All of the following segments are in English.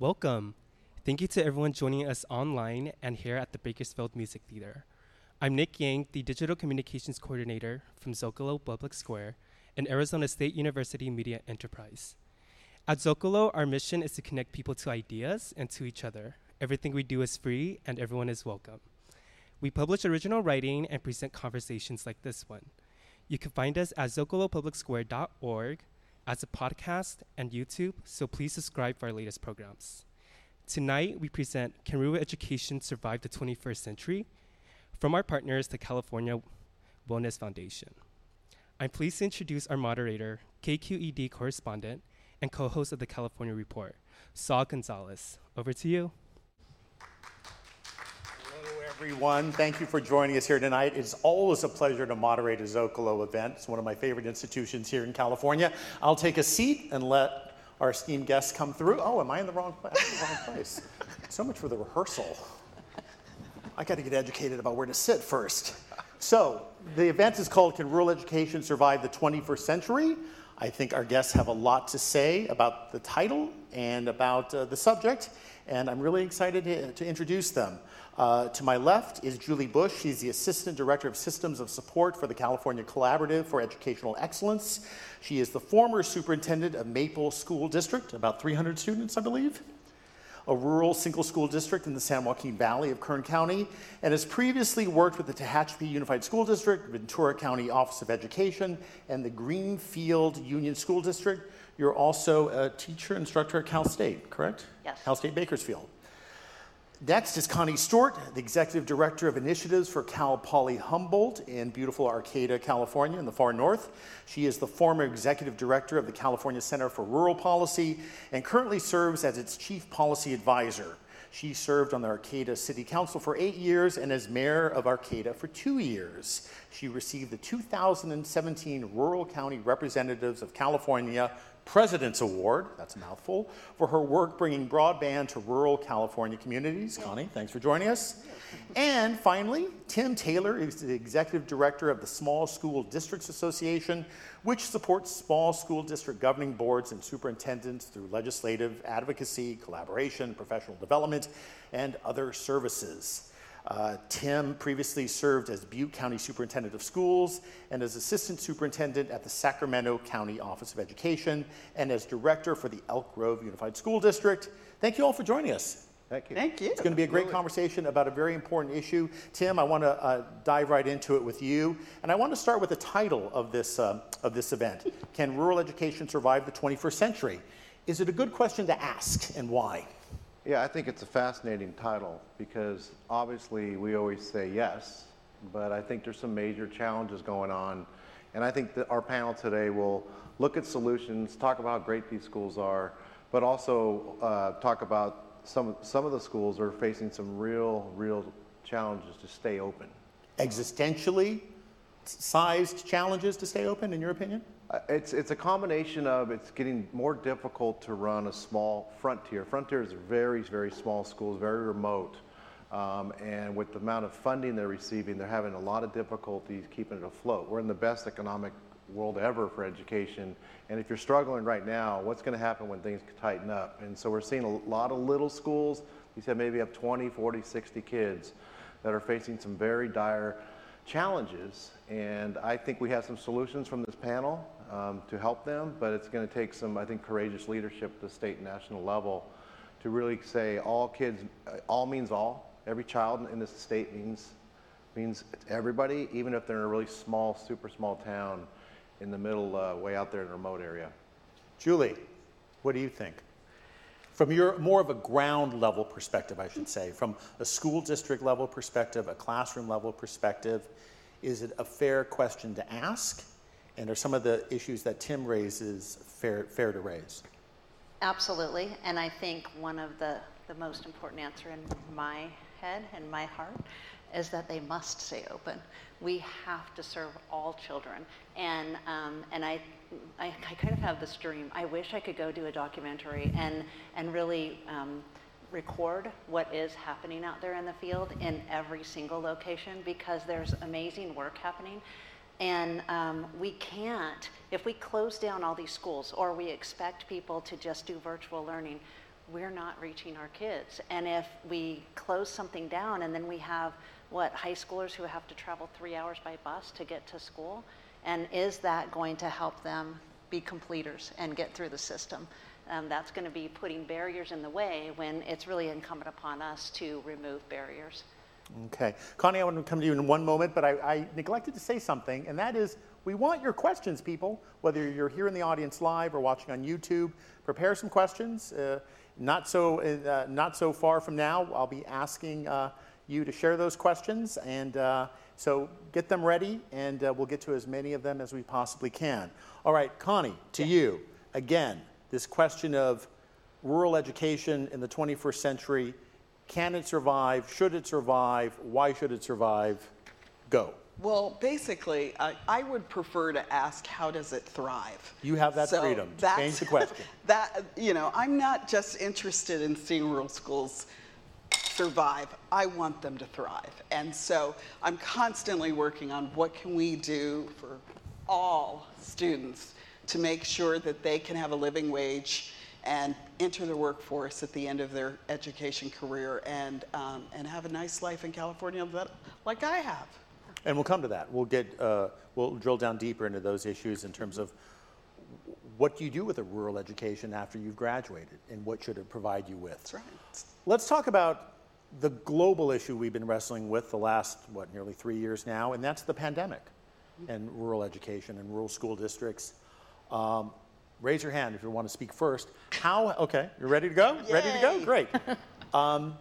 Welcome. Thank you to everyone joining us online and here at the Bakersfield Music Theater. I'm Nick Yang, the Digital Communications Coordinator from Zocalo Public Square and Arizona State University Media Enterprise. At Zocalo, our mission is to connect people to ideas and to each other. Everything we do is free and everyone is welcome. We publish original writing and present conversations like this one. You can find us at zocalopublicsquare.org as a podcast and YouTube, so please subscribe for our latest programs. Tonight, we present Can Rural Education Survive the 21st Century? from our partners, the California Wellness Foundation. I'm pleased to introduce our moderator, KQED correspondent, and co host of the California Report, Saul Gonzalez. Over to you. Everyone. Thank you for joining us here tonight. It's always a pleasure to moderate a Zocalo event. It's one of my favorite institutions here in California. I'll take a seat and let our esteemed guests come through. Oh, am I in the wrong, place? the wrong place? So much for the rehearsal. I got to get educated about where to sit first. So, the event is called Can Rural Education Survive the 21st Century? I think our guests have a lot to say about the title and about uh, the subject, and I'm really excited to, to introduce them. Uh, to my left is Julie Boesch. She's the Assistant Director of Systems of Support for the California Collaborative for Educational Excellence. She is the former superintendent of Maple School District, about 300 students, I believe a rural single school district in the San Joaquin Valley of Kern County, and has previously worked with the Tehachapi Unified School District, Ventura County Office of Education, and the Greenfield Union School District. You're also a teacher instructor at Cal State, correct? Yes. Cal State Bakersfield. Next is Connie Stewart, the Executive Director of Initiatives for Cal Poly Humboldt in beautiful Arcata, California, in the far north. She is the former Executive Director of the California Center for Rural Policy and currently serves as its Chief Policy Advisor. She served on the Arcata City Council for eight years and as Mayor of Arcata for two years. She received the 2017 Rural County Representatives of California President's Award, that's a mouthful, for her work bringing broadband to rural California communities. Connie, thanks for joining us. And finally, Tim Taylor is the Executive Director of the Small School Districts Association, which supports small school district governing boards and superintendents through legislative advocacy, collaboration, professional development, and other services. Uh, Tim previously served as Butte County Superintendent of Schools and as Assistant Superintendent at the Sacramento County Office of Education and as Director for the Elk Grove Unified School District. Thank you all for joining us. Thank you. Thank you. It's going to be a great conversation about a very important issue. Tim, I want to uh, dive right into it with you. And I want to start with the title of this, uh, of this event Can Rural Education Survive the 21st Century? Is it a good question to ask and why? Yeah, I think it's a fascinating title because obviously we always say yes, but I think there's some major challenges going on. And I think that our panel today will look at solutions, talk about how great these schools are, but also uh, talk about some, some of the schools are facing some real, real challenges to stay open. Existentially sized challenges to stay open, in your opinion? Uh, It's, it's a combination of it's getting more difficult to run a small frontier. Frontier is very, very small schools, very remote. Um, and with the amount of funding they're receiving, they're having a lot of difficulties keeping it afloat. We're in the best economic world ever for education. And if you're struggling right now, what's going to happen when things tighten up? And so we're seeing a lot of little schools. You said maybe have 20, 40, 60 kids that are facing some very dire challenges. And I think we have some solutions from this panel um, to help them, but it's going to take some, I think, courageous leadership at the state and national level to really say all kids, uh, all means all. Every child in this state means means everybody, even if they're in a really small, super small town in the middle, uh, way out there in a remote area. Julie, what do you think? From your more of a ground level perspective, I should say, from a school district level perspective, a classroom level perspective, is it a fair question to ask? And are some of the issues that Tim raises fair, fair to raise? Absolutely. And I think one of the, the most important answer in my head and my heart is that they must stay open. We have to serve all children. And, um, and I, I, I kind of have this dream. I wish I could go do a documentary and, and really um, record what is happening out there in the field in every single location because there's amazing work happening. And um, we can't, if we close down all these schools or we expect people to just do virtual learning, we're not reaching our kids. And if we close something down and then we have, what, high schoolers who have to travel three hours by bus to get to school? And is that going to help them be completers and get through the system? Um, that's going to be putting barriers in the way when it's really incumbent upon us to remove barriers. Okay. Connie, I want to come to you in one moment, but I, I, neglected to say something, and that is we want your questions, people, whether you're here in the audience live or watching on YouTube. Prepare some questions. Uh, not, so, uh, not so far from now, I'll be asking uh, you to share those questions, and uh, so get them ready, and uh, we'll get to as many of them as we possibly can. All right, Connie, to you. Again, this question of rural education in the 21st century can it survive? Should it survive? Why should it survive? Go. Well, basically, I, I would prefer to ask, how does it thrive? You have that So freedom change the question. That, you know, I'm not just interested in seeing rural schools survive. I want them to thrive. And so I'm constantly working on what can we do for all students to make sure that they can have a living wage and enter the workforce at the end of their education career and, um, and have a nice life in California that, like I have. And we'll come to that. We'll get, uh, we'll drill down deeper into those issues in terms of what do you do with a rural education after you've graduated and what should it provide you with? That's right. Let's talk about the global issue we've been wrestling with the last, what, nearly three years now, and that's the pandemic and rural education and rural school districts. Um, raise your hand if you want to speak first. How, okay, you're ready to go? Ready to go? Great. Um,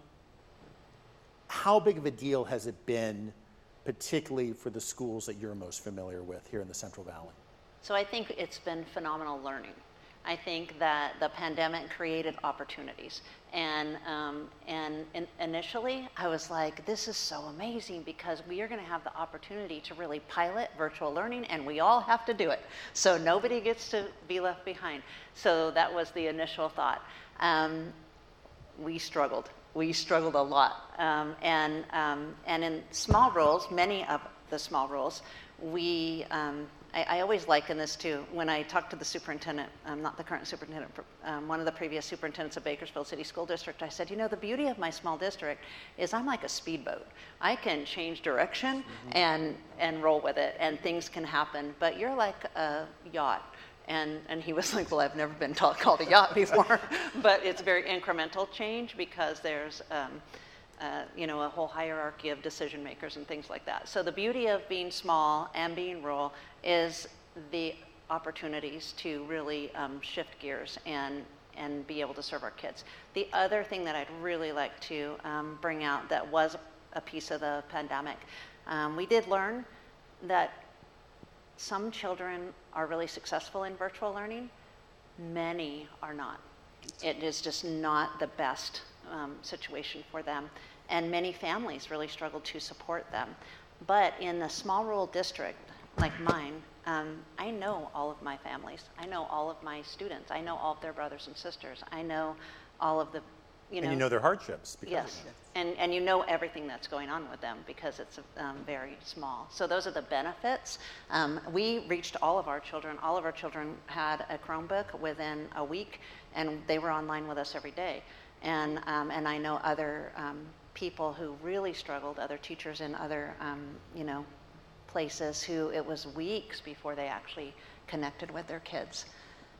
how big of a deal has it been, particularly for the schools that you're most familiar with here in the Central Valley? So I think it's been phenomenal learning. I think that the pandemic created opportunities. And, um, and in, initially, I was like, this is so amazing because we are going to have the opportunity to really pilot virtual learning, and we all have to do it. So nobody gets to be left behind. So that was the initial thought. Um, we struggled. We struggled a lot. Um, and, um, and in small roles, many of the small roles, we, um, I, I always liken this to when I talked to the superintendent, um, not the current superintendent, um, one of the previous superintendents of Bakersfield City School District. I said, you know, the beauty of my small district is I'm like a speedboat. I can change direction and, and roll with it, and things can happen. But you're like a yacht. And, and he was like, Well, I've never been taught, called a yacht before. but it's very incremental change because there's, um, uh, you know, a whole hierarchy of decision makers and things like that. So the beauty of being small and being rural is the opportunities to really um, shift gears and, and be able to serve our kids. The other thing that I'd really like to um, bring out that was a piece of the pandemic, um, we did learn that some children are really successful in virtual learning, many are not. It is just not the best um, situation for them, and many families really struggle to support them. But in a small rural district like mine, um, I know all of my families. I know all of my students. I know all of their brothers and sisters. I know all of the, you know. And you know their hardships. Because Yes, and, and you know everything that's going on with them because it's um, very small. So those are the benefits. Um, we reached all of our children. All of our children had a Chromebook within a week, and they were online with us every day. And, um, and I know other um, people who really struggled, other teachers in other, um, you know, places who it was weeks before they actually connected with their kids.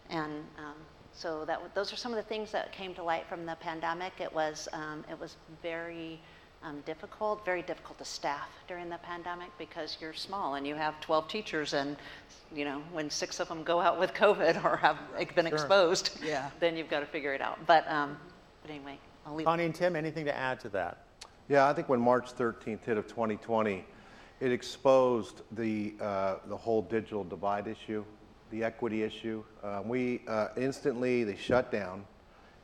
And um, so that those are some of the things that came to light from the pandemic. It was um, it was very um, difficult, very difficult to staff during the pandemic because you're small and you have 12 teachers, and you know when six of them go out with COVID or have been exposed, Yeah. then you've got to figure it out. But um, but anyway, I'll leave. Connie and Tim, anything to add to that? Yeah, I think when March 13th hit of 2020, it exposed the, uh, the whole digital divide issue, the equity issue. Uh, we uh, instantly, they shut down.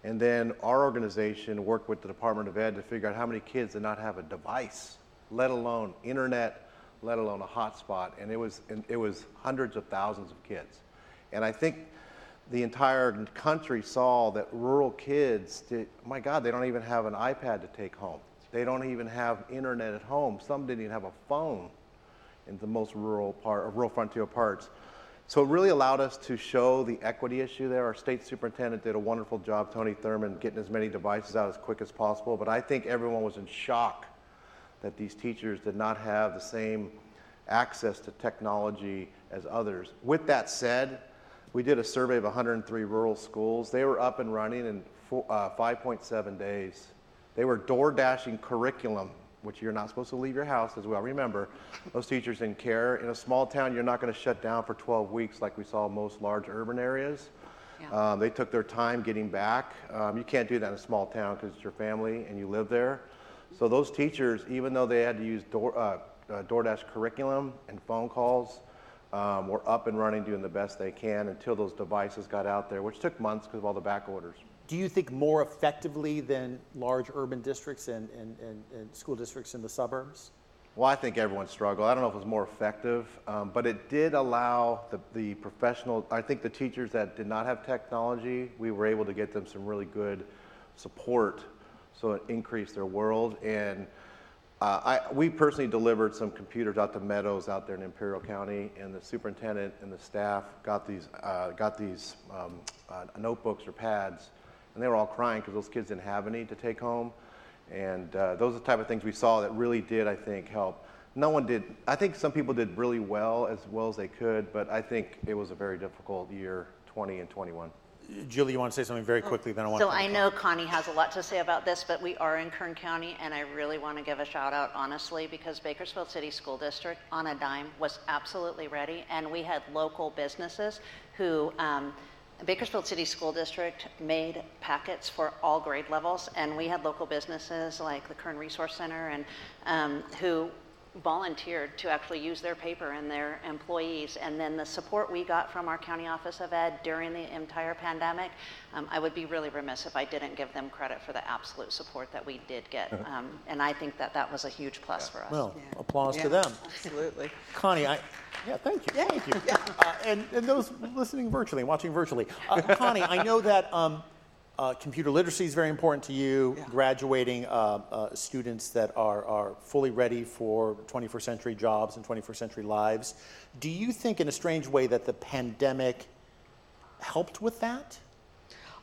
And then our organization worked with the Department of Ed to figure out how many kids did not have a device, let alone internet, let alone a hotspot. And it was, and it was hundreds of thousands of kids. And I think the entire country saw that rural kids, did, my God, they don't even have an iPad to take home. They don't even have internet at home. Some didn't even have a phone in the most rural part, of rural frontier parts. So it really allowed us to show the equity issue there. Our state superintendent did a wonderful job, Tony Thurmond, getting as many devices out as quick as possible. But I think everyone was in shock that these teachers did not have the same access to technology as others. With that said, we did a survey of 103 rural schools. They were up and running in four, uh, 5.7 days. They were door dashing curriculum, which you're not supposed to leave your house as well. Remember, those teachers in care. In a small town, you're not going to shut down for 12 weeks like we saw most large urban areas. Yeah. Um, they took their time getting back. Um, you can't do that in a small town because it's your family and you live there. So those teachers, even though they had to use door, uh, uh, DoorDash curriculum and phone calls, um, were up and running, doing the best they can until those devices got out there, which took months because of all the back orders. Do you think more effectively than large urban districts and, and, and, and school districts in the suburbs? Well, I think everyone struggled. I don't know if it was more effective, um, but it did allow the, the professional, I think the teachers that did not have technology, we were able to get them some really good support so it increased their world. And uh, I, we personally delivered some computers out to Meadows out there in Imperial County, and the superintendent and the staff got these, uh, got these um, uh, notebooks or pads, and they were all crying because those kids didn't have any to take home. And uh, those are the type of things we saw that really did, I think, help. No one did, I think some people did really well, as well as they could, but I think it was a very difficult year, 20 and 21. Julie, you want to say something very quickly, then I want So to. I know Connie has a lot to say about this, but we are in Kern County, and I really want to give a shout out honestly because Bakersfield City School District on a dime was absolutely ready, and we had local businesses who. Um, Bakersfield City School District made packets for all grade levels, and we had local businesses like the Kern Resource Center and um, who volunteered to actually use their paper and their employees. And then the support we got from our County Office of Ed during the entire pandemic, um, I would be really remiss if I didn't give them credit for the absolute support that we did get. Um, and I think that that was a huge plus for us. Well, Yeah. applause to Yeah, them. Absolutely. Connie, I, yeah, thank you, thank you. Uh, and, and those listening virtually, watching virtually. Uh, Connie, I know that um, uh, computer literacy is very important to you, Yeah. graduating uh, uh, students that are, are fully ready for 21st century jobs and 21st century lives. Do you think, in a strange way, that the pandemic helped with that?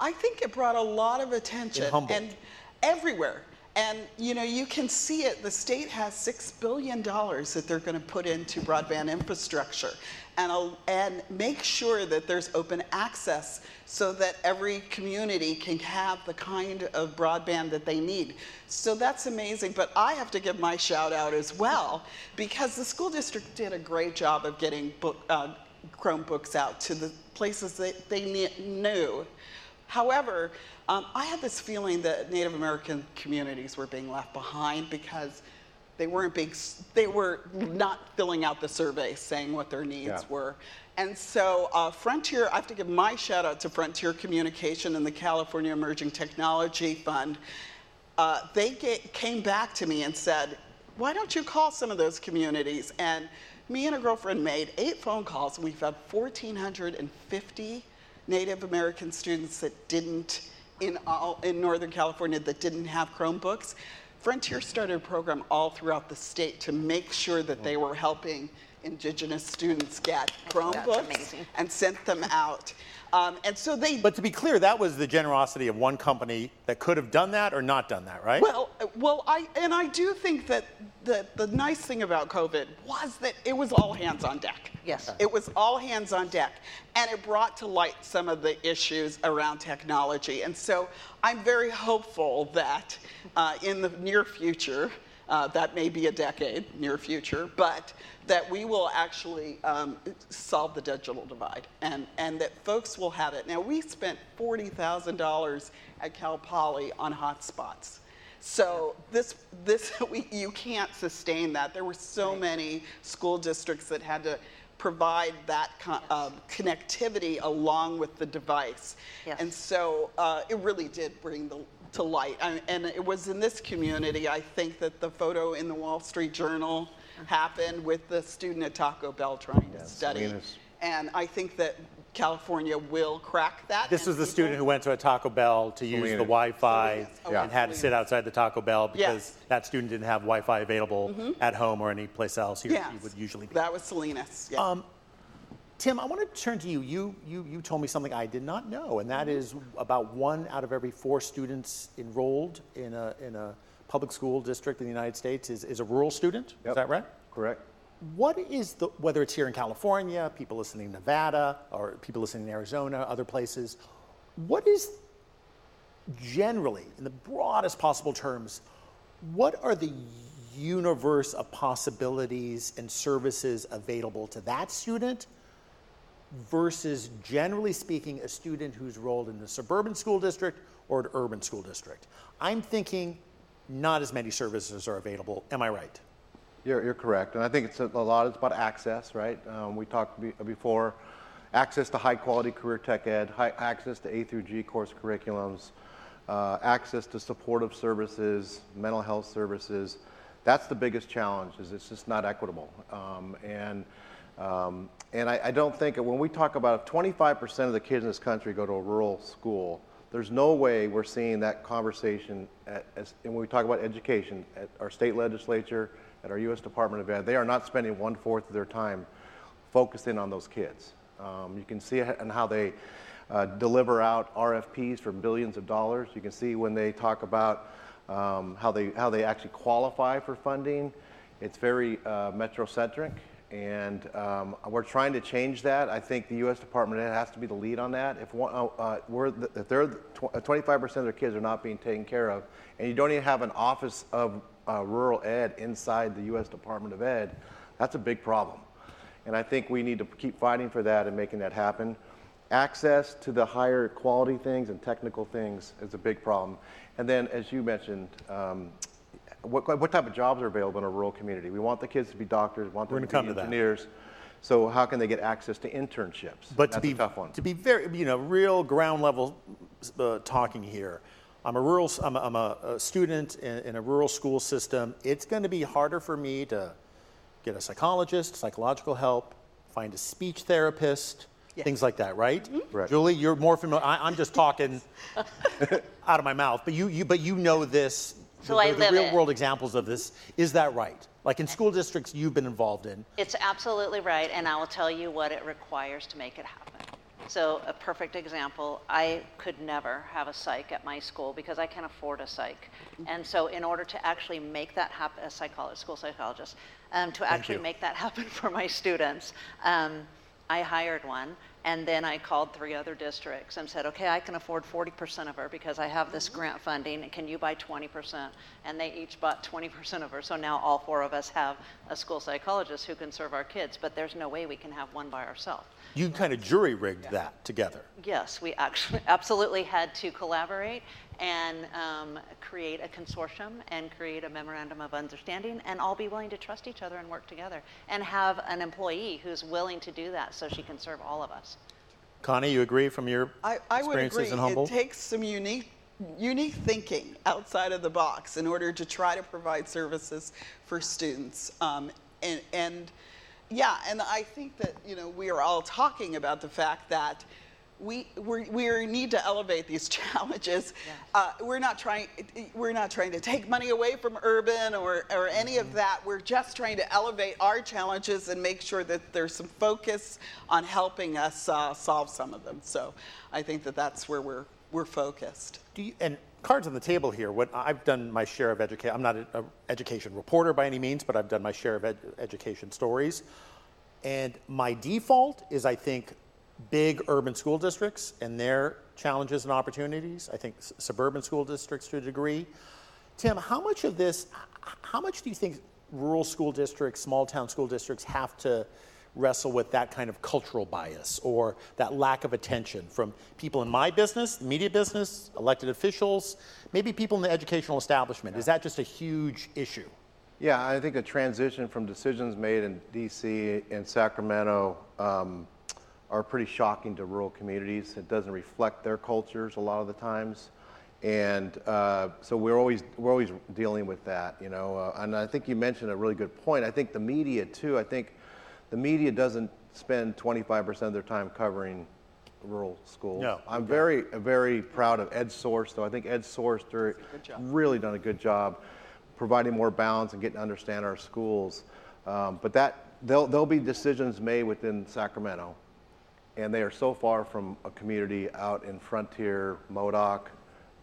I think it brought a lot of attention and everywhere. And you know, you can see it. The state has six billion dollars that they're going to put into broadband infrastructure, and and make sure that there's open access so that every community can have the kind of broadband that they need. So that's amazing. But I have to give my shout out as well because the school district did a great job of getting book, uh, Chromebooks out to the places that they knew. However, um, I had this feeling that Native American communities were being left behind because they weren't being, they were not filling out the survey saying what their needs Yeah. were. And so uh, Frontier, I have to give my shout out to Frontier Communication and the California Emerging Technology Fund. Uh, they ga- came back to me and said, why don't you call some of those communities? And me and a girlfriend made eight phone calls, and we've had 1,450 Native American students that didn't, in, all, in Northern California, that didn't have Chromebooks. Frontier started a program all throughout the state to make sure that they were helping Indigenous students get Chromebooks amazing. and sent them out. Um, and so they But to be clear, that was the generosity of one company that could have done that or not done that, right? Well, well, I and I do think that the the nice thing about COVID was that it was all hands on deck. Yes. It was all hands on deck, and it brought to light some of the issues around technology. And so I'm very hopeful that uh, in the near future, uh, that may be a decade, near future, but that we will actually um, solve the digital divide and, and that folks will have it. Now, we spent $40,000 at Cal Poly on hotspots. So this, this we, you can't sustain that. There were so many school districts that had to provide that co- um, connectivity along with the device. Yes. And so uh, it really did bring the, to light. I, and it was in this community, I think, that the photo in the Wall Street Journal happened with the student at Taco Bell trying to study. Salinas. And I think that California will crack that. This and was the people- student who went to a Taco Bell to use the Salinas. Wi-Fi Salinas. Oh, and had to sit outside the Taco Bell because Yes. Mm-hmm. that student didn't have Wi-Fi available at home or any place else he, or Yes. she would usually be. That was Salinas. Yeah. Um, Tim, I want to turn to you. You, you. you told me something I did not know, and that is about one out of every four students enrolled in a, in a public school district in the United States is, is a rural student. Yep. Is that right? Correct. What is the, whether it's here in California, people listening in Nevada, or people listening in Arizona, other places, what is generally, in the broadest possible terms, what are the universe of possibilities and services available to that student versus, generally speaking, a student who's enrolled in a suburban school district or an urban school district? I'm thinking not as many services are available. Am I right? You're, you're correct. And I think it's a, a lot it's about access, right? Um, we talked be, before access to high quality career tech ed, high, access to A through G course curriculums, uh, access to supportive services, mental health services. That's the biggest challenge is it's just not equitable. Um, and um, and I, I, don't think when we talk about 25% of the kids in this country go to a rural school, there's no way we're seeing that conversation at, as, and when we talk about education at our state legislature, at our U.S. Department of Ed, they are not spending one fourth of their time focusing on those kids. Um, you can see it in how they uh, deliver out RFPs for billions of dollars. You can see when they talk about um, how, they, how they actually qualify for funding. It's very uh, metrocentric, and um, we're trying to change that. I think the U.S. Department of Ed has to be the lead on that. If, one, uh, uh the, if they're 25% uh, of their kids are not being taken care of, and you don't even have an office of uh, rural ed inside the U.S. Department of Ed, that's a big problem. And I think we need to keep fighting for that and making that happen. Access to the higher quality things and technical things is a big problem. And then, as you mentioned, um, what, what type of jobs are available in a rural community? We want the kids to be doctors, want them to be engineers. So how can they get access to internships? But That's to be tough one. To be very, you know, real ground level uh, talking here. I'm a rural, I'm a, I'm a, a student in, in, a rural school system. It's going to be harder for me to get a psychologist, psychological help, find a speech therapist, yes. things like that, right? Mm-hmm. right? Julie, you're more familiar. I, am just talking out of my mouth, but you, you, but you know this. So the, I the live real it. world examples of this. Is that right? Like in school districts you've been involved in. It's absolutely right, and I will tell you what it requires to make it happen. So a perfect example, I could never have a psych at my school because I can't afford a psych. And so in order to actually make that happen, a psychologist, school psychologist, um, to actually make that happen for my students, um, I hired one. And then I called three other districts and said, okay, I can afford 40% of her because I have this mm-hmm. grant funding. Can you buy 20%? And they each bought 20% of her. So now all four of us have a school psychologist who can serve our kids, but there's no way we can have one by ourselves. You kind of jury rigged that together. Yes, we actually absolutely had to collaborate and um, create a consortium and create a memorandum of understanding and all be willing to trust each other and work together and have an employee who's willing to do that so she can serve all of us. Connie, you agree from your I, I would agree. in Humboldt? It takes some unique unique thinking outside of the box in order to try to provide services for students. Um, and, and yeah, and I think that, you know, we are all talking about the fact that we, we we need to elevate these challenges. Yes. Uh, we're not trying we're not trying to take money away from urban or, or any mm-hmm. of that. We're just trying to elevate our challenges and make sure that there's some focus on helping us uh, solve some of them. So I think that that's where we're we're focused. Do You, and cards on the table here. What I've done my share of education. I'm not an education reporter by any means, but I've done my share of ed- education stories. And my default is, I think, big urban school districts and their challenges and opportunities. I think s- suburban school districts to a degree. Tim, how much of this, how much do you think rural school districts, small town school districts have to wrestle with that kind of cultural bias or that lack of attention from people in my business, media business, elected officials, maybe people in the educational establishment? Is that just a huge issue? Yeah, I think a transition from decisions made in DC and Sacramento um, are pretty shocking to rural communities. It doesn't reflect their cultures a lot of the times. And uh, so we're always, we're always dealing with that, you know. Uh, and I think you mentioned a really good point. I think the media, too, I think the media doesn't spend 25% of their time covering rural schools. No. I'm very, very proud of EdSource, though. I think EdSource has really done a good job providing more balance and getting to understand our schools. Um, but that there'll, there'll be decisions made within Sacramento and they are so far from a community out in Frontier, Modoc,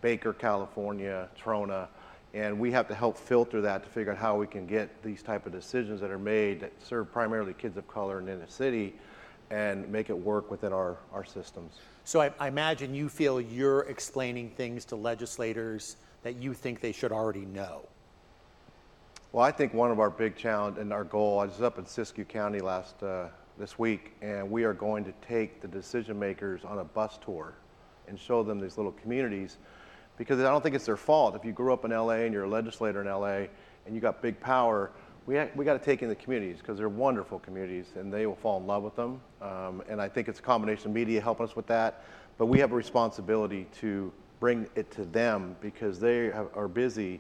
Baker, California, Trona, and we have to help filter that to figure out how we can get these type of decisions that are made that serve primarily kids of color and in the city and make it work within our, our systems. So I, I imagine you feel you're explaining things to legislators that you think they should already know. Well, I think one of our big challenge and our goal, I was up in Siskiyou County last, uh, this week, and we are going to take the decision makers on a bus tour and show them these little communities because I don't think it's their fault. If you grew up in LA and you're a legislator in LA and you got big power, we, ha- we got to take in the communities because they're wonderful communities and they will fall in love with them. Um, and I think it's a combination of media helping us with that, but we have a responsibility to bring it to them because they have, are busy.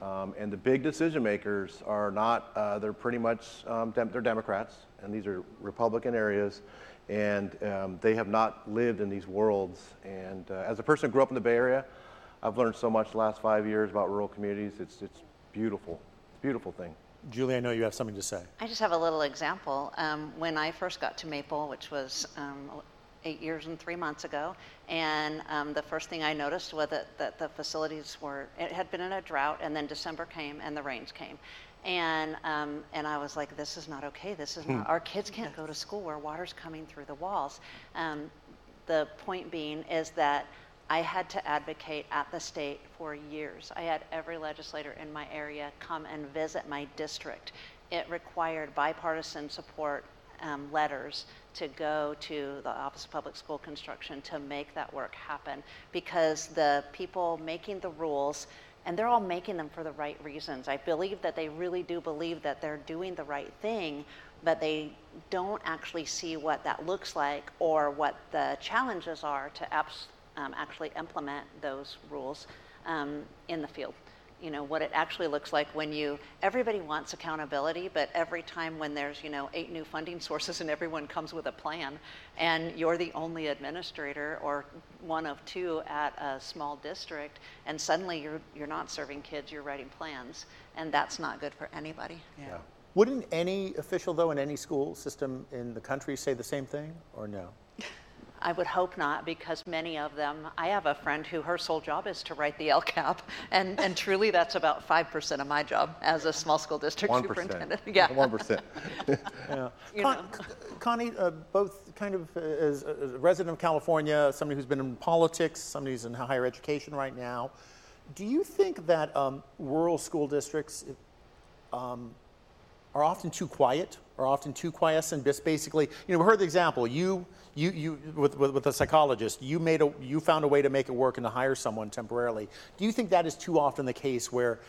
Um, and the big decision makers are not, uh, they're pretty much, um, dem- they're Democrats, and these are Republican areas, and um, they have not lived in these worlds. And uh, as a person who grew up in the Bay Area, I've learned so much the last five years about rural communities. It's, it's beautiful. It's a beautiful thing. Julie, I know you have something to say. I just have a little example. Um, when I first got to Maple, which was um, eight years and three months ago, and um, the first thing I noticed was that, that the facilities were, it had been in a drought, and then December came and the rains came. And, um, and I was like, this is not okay. This is not, our kids can't go to school where water's coming through the walls. Um, the point being is that I had to advocate at the state for years. I had every legislator in my area come and visit my district. It required bipartisan support um, letters to go to the Office of Public School Construction to make that work happen because the people making the rules and they're all making them for the right reasons. I believe that they really do believe that they're doing the right thing, but they don't actually see what that looks like or what the challenges are to um, actually implement those rules um, in the field. You know, what it actually looks like when you, everybody wants accountability, but every time when there's, you know, eight new funding sources and everyone comes with a plan, and you're the only administrator or one of two at a small district, and suddenly you're, you're not serving kids, you're writing plans, and that's not good for anybody. Yeah. Wouldn't any official, though, in any school system in the country say the same thing, or no? I would hope not, because many of them, I have a friend who her sole job is to write the LCAP, and, and truly that's about 5% of my job as a small school district 1%. superintendent. Yeah. 1%. Yeah. You Con- know. Connie, uh, both kind of uh, as a as a resident of California, somebody who's been in politics, somebody who's in higher education right now, do you think that um, rural school districts um, are often too quiet, are often too quiescent? Just basically, you know, we heard the example. You, you, you, with, with, with a psychologist, you made a, you found a way to make it work and to hire someone temporarily. Do you think that is too often the case where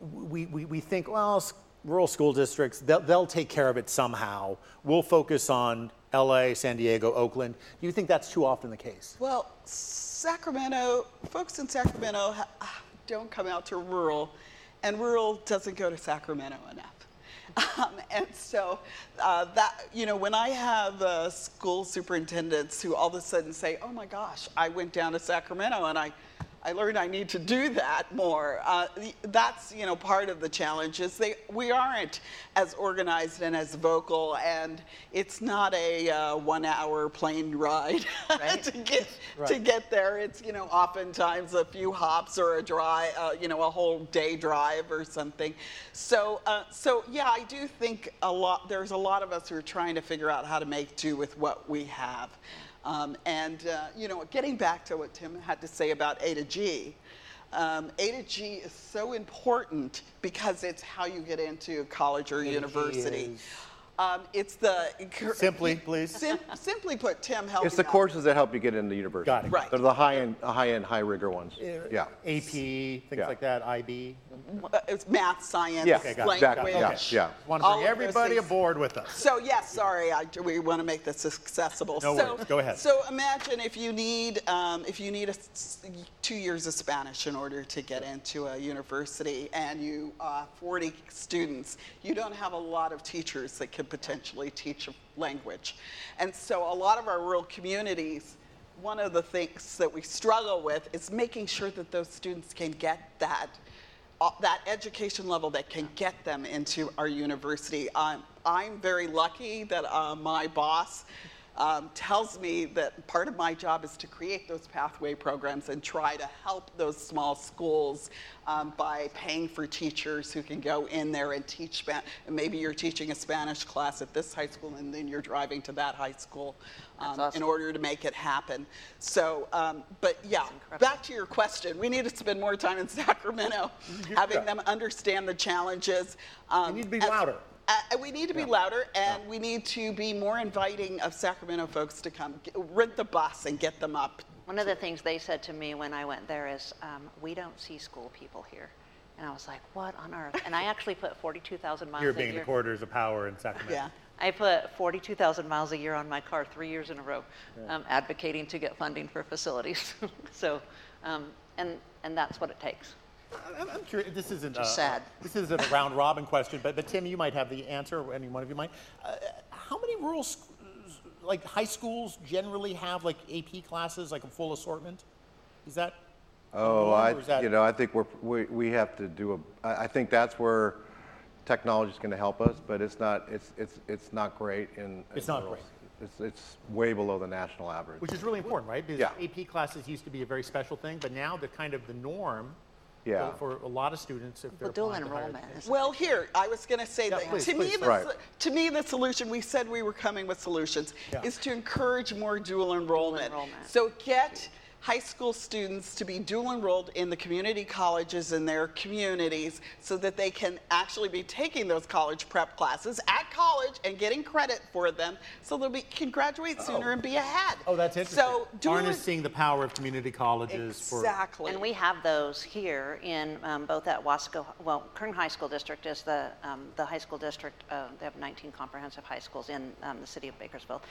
we, we, we think, well, rural school districts, they'll, they'll take care of it somehow. We'll focus on LA, San Diego, Oakland. Do you think that's too often the case? Well, Sacramento, folks in Sacramento ah, don't come out to rural, and rural doesn't go to Sacramento enough. Um, and so uh, that, you know, when I have uh, school superintendents who all of a sudden say, oh my gosh, I went down to Sacramento and I, I learned I need to do that more. Uh, that's, you know, part of the challenge is they, we aren't as organized and as vocal and it's not a uh, one hour plane ride to, get, to get there. It's, you know, oftentimes a few hops or a drive, uh, you know, a whole day drive or something. So, uh, so yeah, I do think a lot, there's a lot of us who are trying to figure out how to make do with what we have. Um, and, uh, you know, getting back to what Tim had to say about A to G, um, A to G is so important because it's how you get into college or A to G university. is- Um, it's the Simply, please. Sim- simply put, Tim, help It's the out. courses that help you get into university. Got it. Right. They're the high-end, high-end, high-rigor ones. Yeah. AP, things Yeah. like that, IB. Uh, It's math, science, Yeah, Okay, got it, got it, yeah, yeah. Want to bring everybody aboard with us. So yes, sorry, I, we want to make this accessible. No so, worries, go ahead. So imagine if you need um, if you need a s two years of Spanish in order to get into a university, and you uh, 40 students, you don't have a lot of teachers that could potentially teach a language, and so a lot of our rural communities. One of the things that we struggle with is making sure that those students can get that uh, that education level that can get them into our university. I'm, I'm very lucky that uh, my boss um, tells me that part of my job is to create those pathway programs and try to help those small schools um, by paying for teachers who can go in there and teach Maybe you're teaching a Spanish class at this high school and then you're driving to that high school um, awesome. in order to make it happen. So, um, but yeah, back to your question. We need to spend more time in Sacramento, having them understand the challenges. Um, You need to be and- louder. Uh, we need to be louder, and we need to be more inviting of Sacramento folks to come. Get, rent the bus and get them up. One of the things they said to me when I went there is, um, we don't see school people here. And I was like, what on earth? And I actually put 42,000 miles Here a being the year. corridors of power in Sacramento. Yeah. I put 42,000 miles a year on my car three years in a row, um, advocating to get funding for facilities. so, um, and, and that's what it takes. I'm, I'm curious. This isn't Just sad. This isn't a round robin question, but but Tim, you might have the answer. Or any one of you might. Uh, how many rural, sc- like high schools, generally have like AP classes, like a full assortment? Is that? Oh, norm, I, that- you know, I think we're, we, we have to do a, I, I think that's where technology is going to help us, but it's not, it's, it's, it's not great in. It's in not rural. great. It's, it's way below the national average. Which is really important, right? Because Yeah. AP classes used to be a very special thing, but now they're kind of the norm. Yeah. For, for a lot of students, if they're Well, dual applying to higher enrollment education. Well, here I was going to say Yeah, that please, to me, please. the, Right. to me, the solution we said we were coming with solutions Yeah. is to encourage more dual enrollment. enrollment. So get high school students to be dual enrolled in the community colleges in their communities so that they can actually be taking those college prep classes at college and getting credit for them so they'll be can graduate sooner and be ahead. Oh, that's interesting. So dual Harnessing the power of community colleges for. exactly. And we have those here in um, both at Wasco, well, Kern High School District is the, um, the high school district. Uh, they have 19 comprehensive high schools in um, the city of Bakersfield.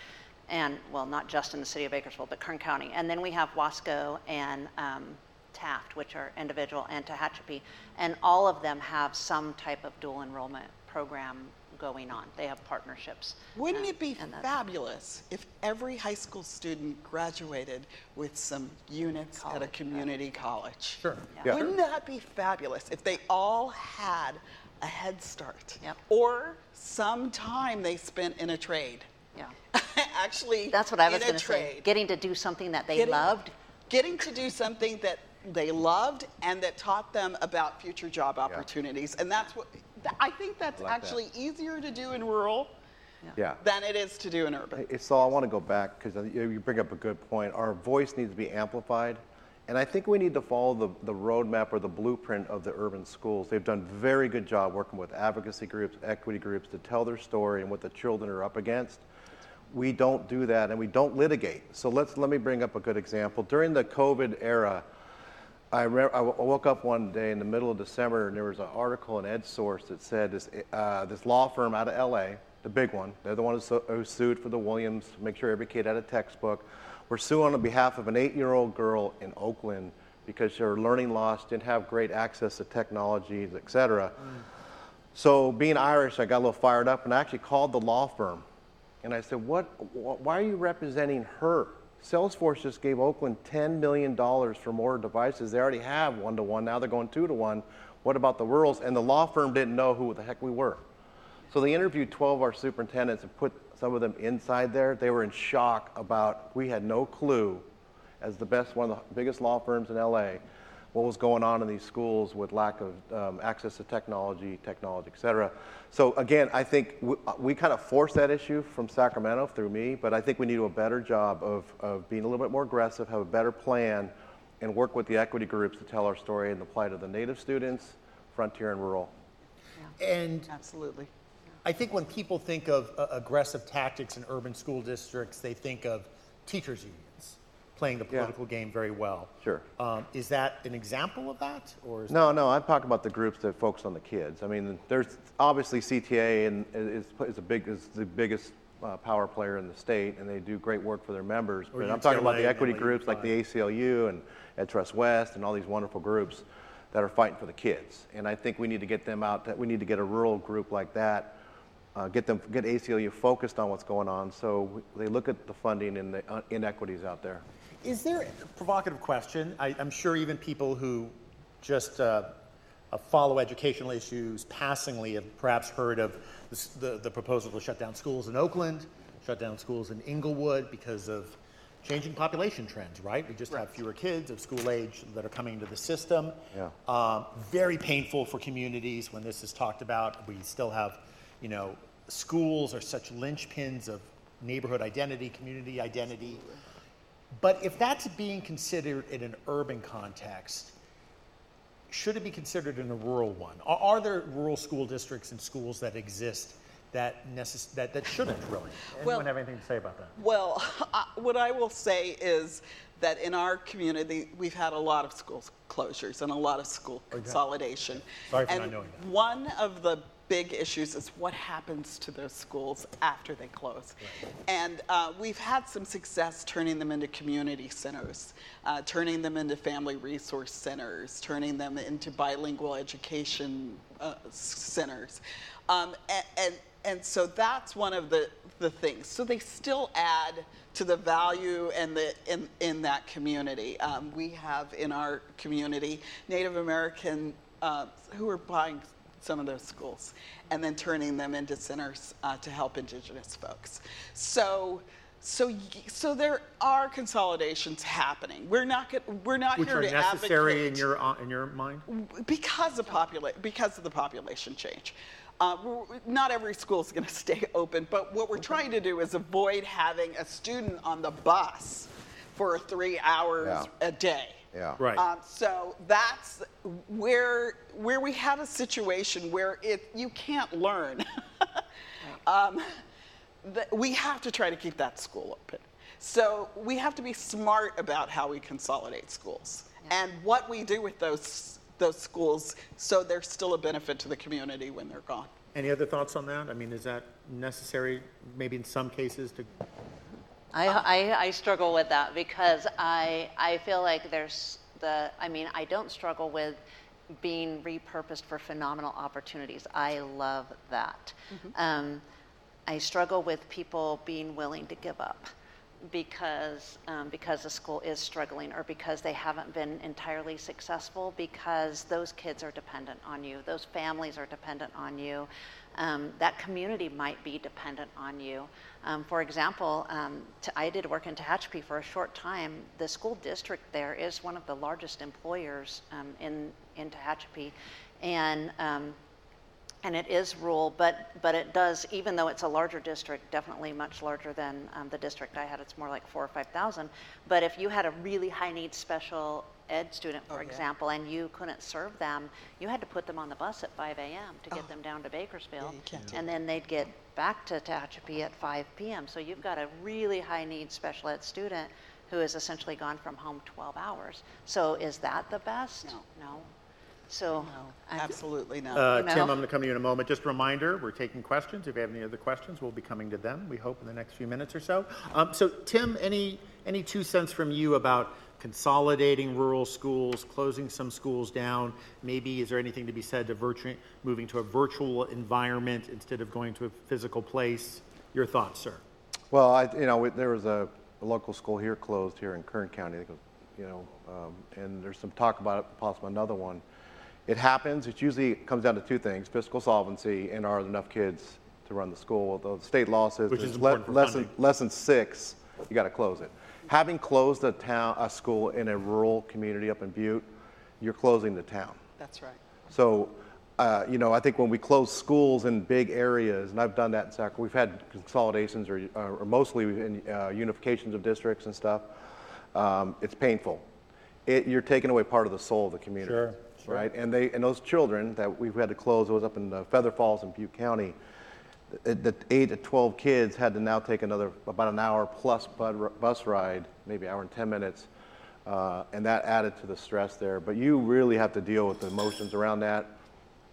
And, well, not just in the city of Bakersfield, but Kern County. And then we have Wasco and um, Taft, which are individual, and Tehachapi. And all of them have some type of dual enrollment program going on. They have partnerships. Wouldn't Um, it be and that's- fabulous if every high school student graduated with some units at a College, community college? Sure. Yeah. Wouldn't that be fabulous if they all had a head start? Yep. Or some time they spent in a trade. Yeah. Actually, That's what I was going to say. Getting to do something that they Getting- loved. Getting to do something that they loved and that taught them about future job opportunities. And that's what, I think that's like that. actually easier to do in rural Yeah. than it is to do in urban. So I want to go back because you bring up a good point. Our voice needs to be amplified. And I think we need to follow the, the roadmap or the blueprint of the urban schools. They've done a very good job working with advocacy groups, equity groups to tell their story and what the children are up against. We don't do that and we don't litigate. So let's, let me bring up a good example. During the COVID era, I, I woke up one day in the middle of December and there was an article in EdSource that said this, uh, this law firm out of LA, the big one, they're the one who, su- who sued for the Williams, make sure every kid had a textbook, were suing on behalf of an eight year old girl in Oakland because her learning loss, didn't have great access to technologies, et cetera. So being Irish, I got a little fired up and I actually called the law firm. And I said, what, wh- why are you representing her? Salesforce just gave Oakland $10 million for more devices. They already have one to one. Now they're going two to one. What about the rurals? And the law firm didn't know who the heck we were. So they interviewed 12 of our superintendents and put some of them inside there. They were in shock about, we had no clue, as the best, one of the biggest law firms in LA, what was going on in these schools with lack of um, access to technology, technology, et cetera. So again, I think we, we kind of forced that issue from Sacramento through me, but I think we need to do a better job of, of being a little bit more aggressive, have a better plan, and work with the equity groups to tell our story and the plight of the native students, frontier and rural. And Absolutely. I think when people think of uh, aggressive tactics in urban school districts, they think of teachers' unions playing the Yeah. political game very well. Sure. Um, is that an example of that, or is No, no, I'm talking about the groups that focus on the kids. I mean, there's obviously CTA and is, is a big is the biggest uh, power player in the state, and they do great work for their members. Or But I'm talking about the equity LA groups like the ACLU and Ed Trust West and all these wonderful groups that are fighting for the kids. And I think we need to get them out. That we need to get a rural group like that. Uh, get them, get ACLU focused on what's going on, so they look at the funding and the uh, inequities out there. Is there a provocative question? I, I'm sure even people who just uh, uh, follow educational issues passingly have perhaps heard of this, the, the proposal to shut down schools in Oakland, shut down schools in Inglewood because of changing population trends, right? We just have fewer kids of school age that are coming into the system. Yeah. Um, very painful for communities when this is talked about. We still have, you know, schools are such linchpins of neighborhood identity, community identity. But if that's being considered in an urban context, should it be considered in a rural one? Are, are there rural school districts and schools that exist that, necess- that, that shouldn't really? Anyone Well- have anything to say about that? Well, what I will say is that in our community, we've had a lot of school closures and a lot of school oh, consolidation. Sorry for and not knowing that. One of the big issues is what happens to those schools after they close. And uh, we've had some success turning them into community centers, uh, turning them into family resource centers, turning them into bilingual education uh, centers. Um, and, and, and so that's one of the, the things. So they still add to the value and the in, in that community. Um, we have in our community Native American uh, who are buying some of those schools and then turning them into centers uh, to help indigenous folks. So. So, so there are consolidations happening. We're not get, we're not Which here are to necessary in advocate your, uh, in your mind? because of popula- because of the population change. Uh, not every school is going to stay open, but what we're trying to do is avoid having a student on the bus for three hours Yeah. a day. Yeah. Right. Um, so that's where where we have a situation where it you can't learn. um, th- we have to try to keep that school open. So we have to be smart about how we consolidate schools and what we do with those those schools so they're still a benefit to the community when they're gone. Any other thoughts on that? I mean, is that necessary, maybe in some cases, to I, I, I struggle with that because I, I feel like there's the, I mean, I don't struggle with being repurposed for phenomenal opportunities. I love that. Um, I struggle with people being willing to give up because, um, because the school is struggling or because they haven't been entirely successful because those kids are dependent on you, those families are dependent on you, um, that community might be dependent on you. Um, for example, um, I did work in Tehachapi for a short time. The school district there is one of the largest employers um, in, in Tehachapi. And um, and it is rural, but, but it does, even though it's a larger district, definitely much larger than um, the district I had, it's more like four or 5,000. But if you had a really high needs special ed student, for example, and you couldn't serve them, you had to put them on the bus at 5 a.m. to get them down to Bakersfield. you can't do And then they'd get back to Tehachapi at 5 p.m. So you've got a really high needs special ed student who has essentially gone from home 12 hours. So is that the best? No. No. So. I- Absolutely not. Uh, You Tim, I'm know? going to come to you in a moment. Just a reminder, we're taking questions. If you have any other questions, we'll be coming to them, we hope, in the next few minutes or so. Um, So, Tim, any, any two cents from you about consolidating rural schools, closing some schools down? Maybe, is there anything to be said to virtual, moving to a virtual environment instead of going to a physical place? Your thoughts, sir? Well, I, you know, there was a, a local school here closed here in Kern County, I think it was, you know, um, and there's some talk about it, possible another one. It happens, it usually comes down to two things, fiscal solvency and are there enough kids to run the school? The state law says Which is le- important for less than, funding. less than six, you gotta close it. Having closed a town, a school in a rural community up in Butte, you're closing the town. That's right. So, uh, you know, I think when we close schools in big areas, and I've done that in Sac, we've had consolidations or, uh, or mostly in, uh, unifications of districts and stuff. Um, it's painful. It, you're taking away part of the soul of the community. Sure, Right? And they, and those children that we've had to close, it was up in uh, Feather Falls in Butte County, the, the eight to 12 kids had to now take another, about an hour plus bus ride, maybe hour and 10 minutes. Uh, and that added to the stress there. But you really have to deal with the emotions around that.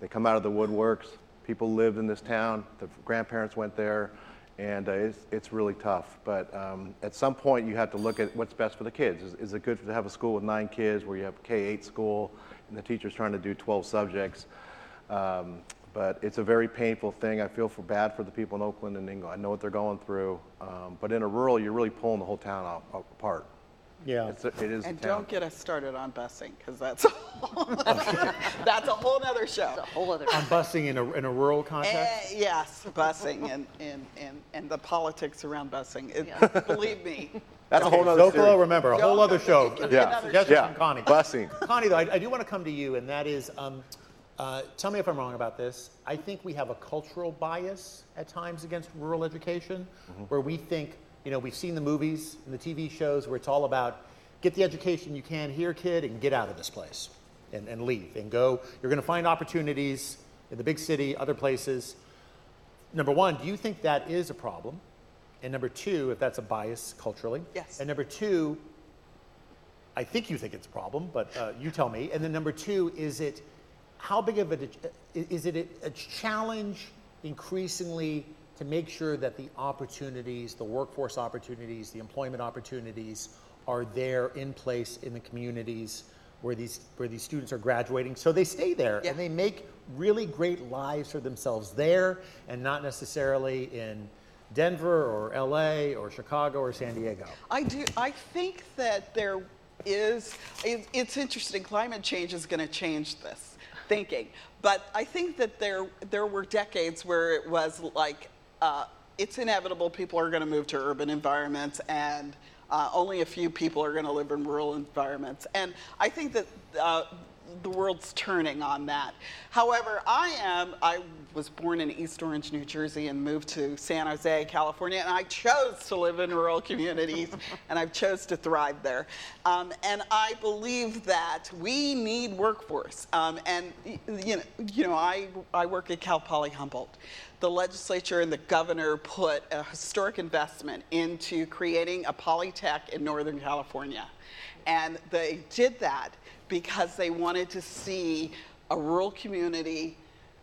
They come out of the woodworks. People lived in this town. The grandparents went there, and uh, it's, it's really tough. But um, at some point, you have to look at what's best for the kids. Is, is it good to have a school with nine kids where you have K-8 school and the teacher's trying to do 12 subjects? Um, but it's a very painful thing. I feel for bad for the people in Oakland and Ingle. I know what they're going through. Um, but in a rural, you're really pulling the whole town apart. Yeah. It's a, it is a And town. don't get us started on busing, because that's, a whole nother- that's a whole nother show. It's a whole other. On busing in a, in a rural context? Eh, Yes, busing and, and, and, and the politics around busing. It- Yeah. Believe me. That's a whole nother Zocalo, series. remember, a whole other show. Give Yeah, another Suggestions yeah. from Connie. Busing. Connie, though, I, I do want to come to you, and that is, um, uh, tell me if I'm wrong about this. I think we have a cultural bias at times against rural education, where we think, you know, we've seen the movies and the TV shows where it's all about get the education you can here, kid, and get out of this place and, and leave and go. You're going to find opportunities in the big city, other places. Number one, do you think that is a problem? And number two, if that's a bias culturally? Yes. And number two, I think you think it's a problem, but uh, you tell me. And then number two, is it how big of a is it a, a challenge increasingly to make sure that the opportunities, the workforce opportunities, the employment opportunities are there in place in the communities where these where these students are graduating, so they stay there Yeah. and they make really great lives for themselves there, and not necessarily in Denver or L.A. or Chicago or San Diego. I do. I think that there is. It, it's interesting. Climate change is going to change this thinking, but I think that there there were decades where it was like uh, it's inevitable. People are going to move to urban environments, and uh, only a few people are going to live in rural environments. And I think that. Uh, the world's turning on that. However, I am, I was born in East Orange, New Jersey, and moved to San Jose, California, and I chose to live in rural communities, and I've chose to thrive there. Um, and I believe that we need workforce. Um, and you know, you know, I, I work at Cal Poly Humboldt. The legislature and the governor put a historic investment into creating a polytech in Northern California. And they did that because they wanted to see a rural community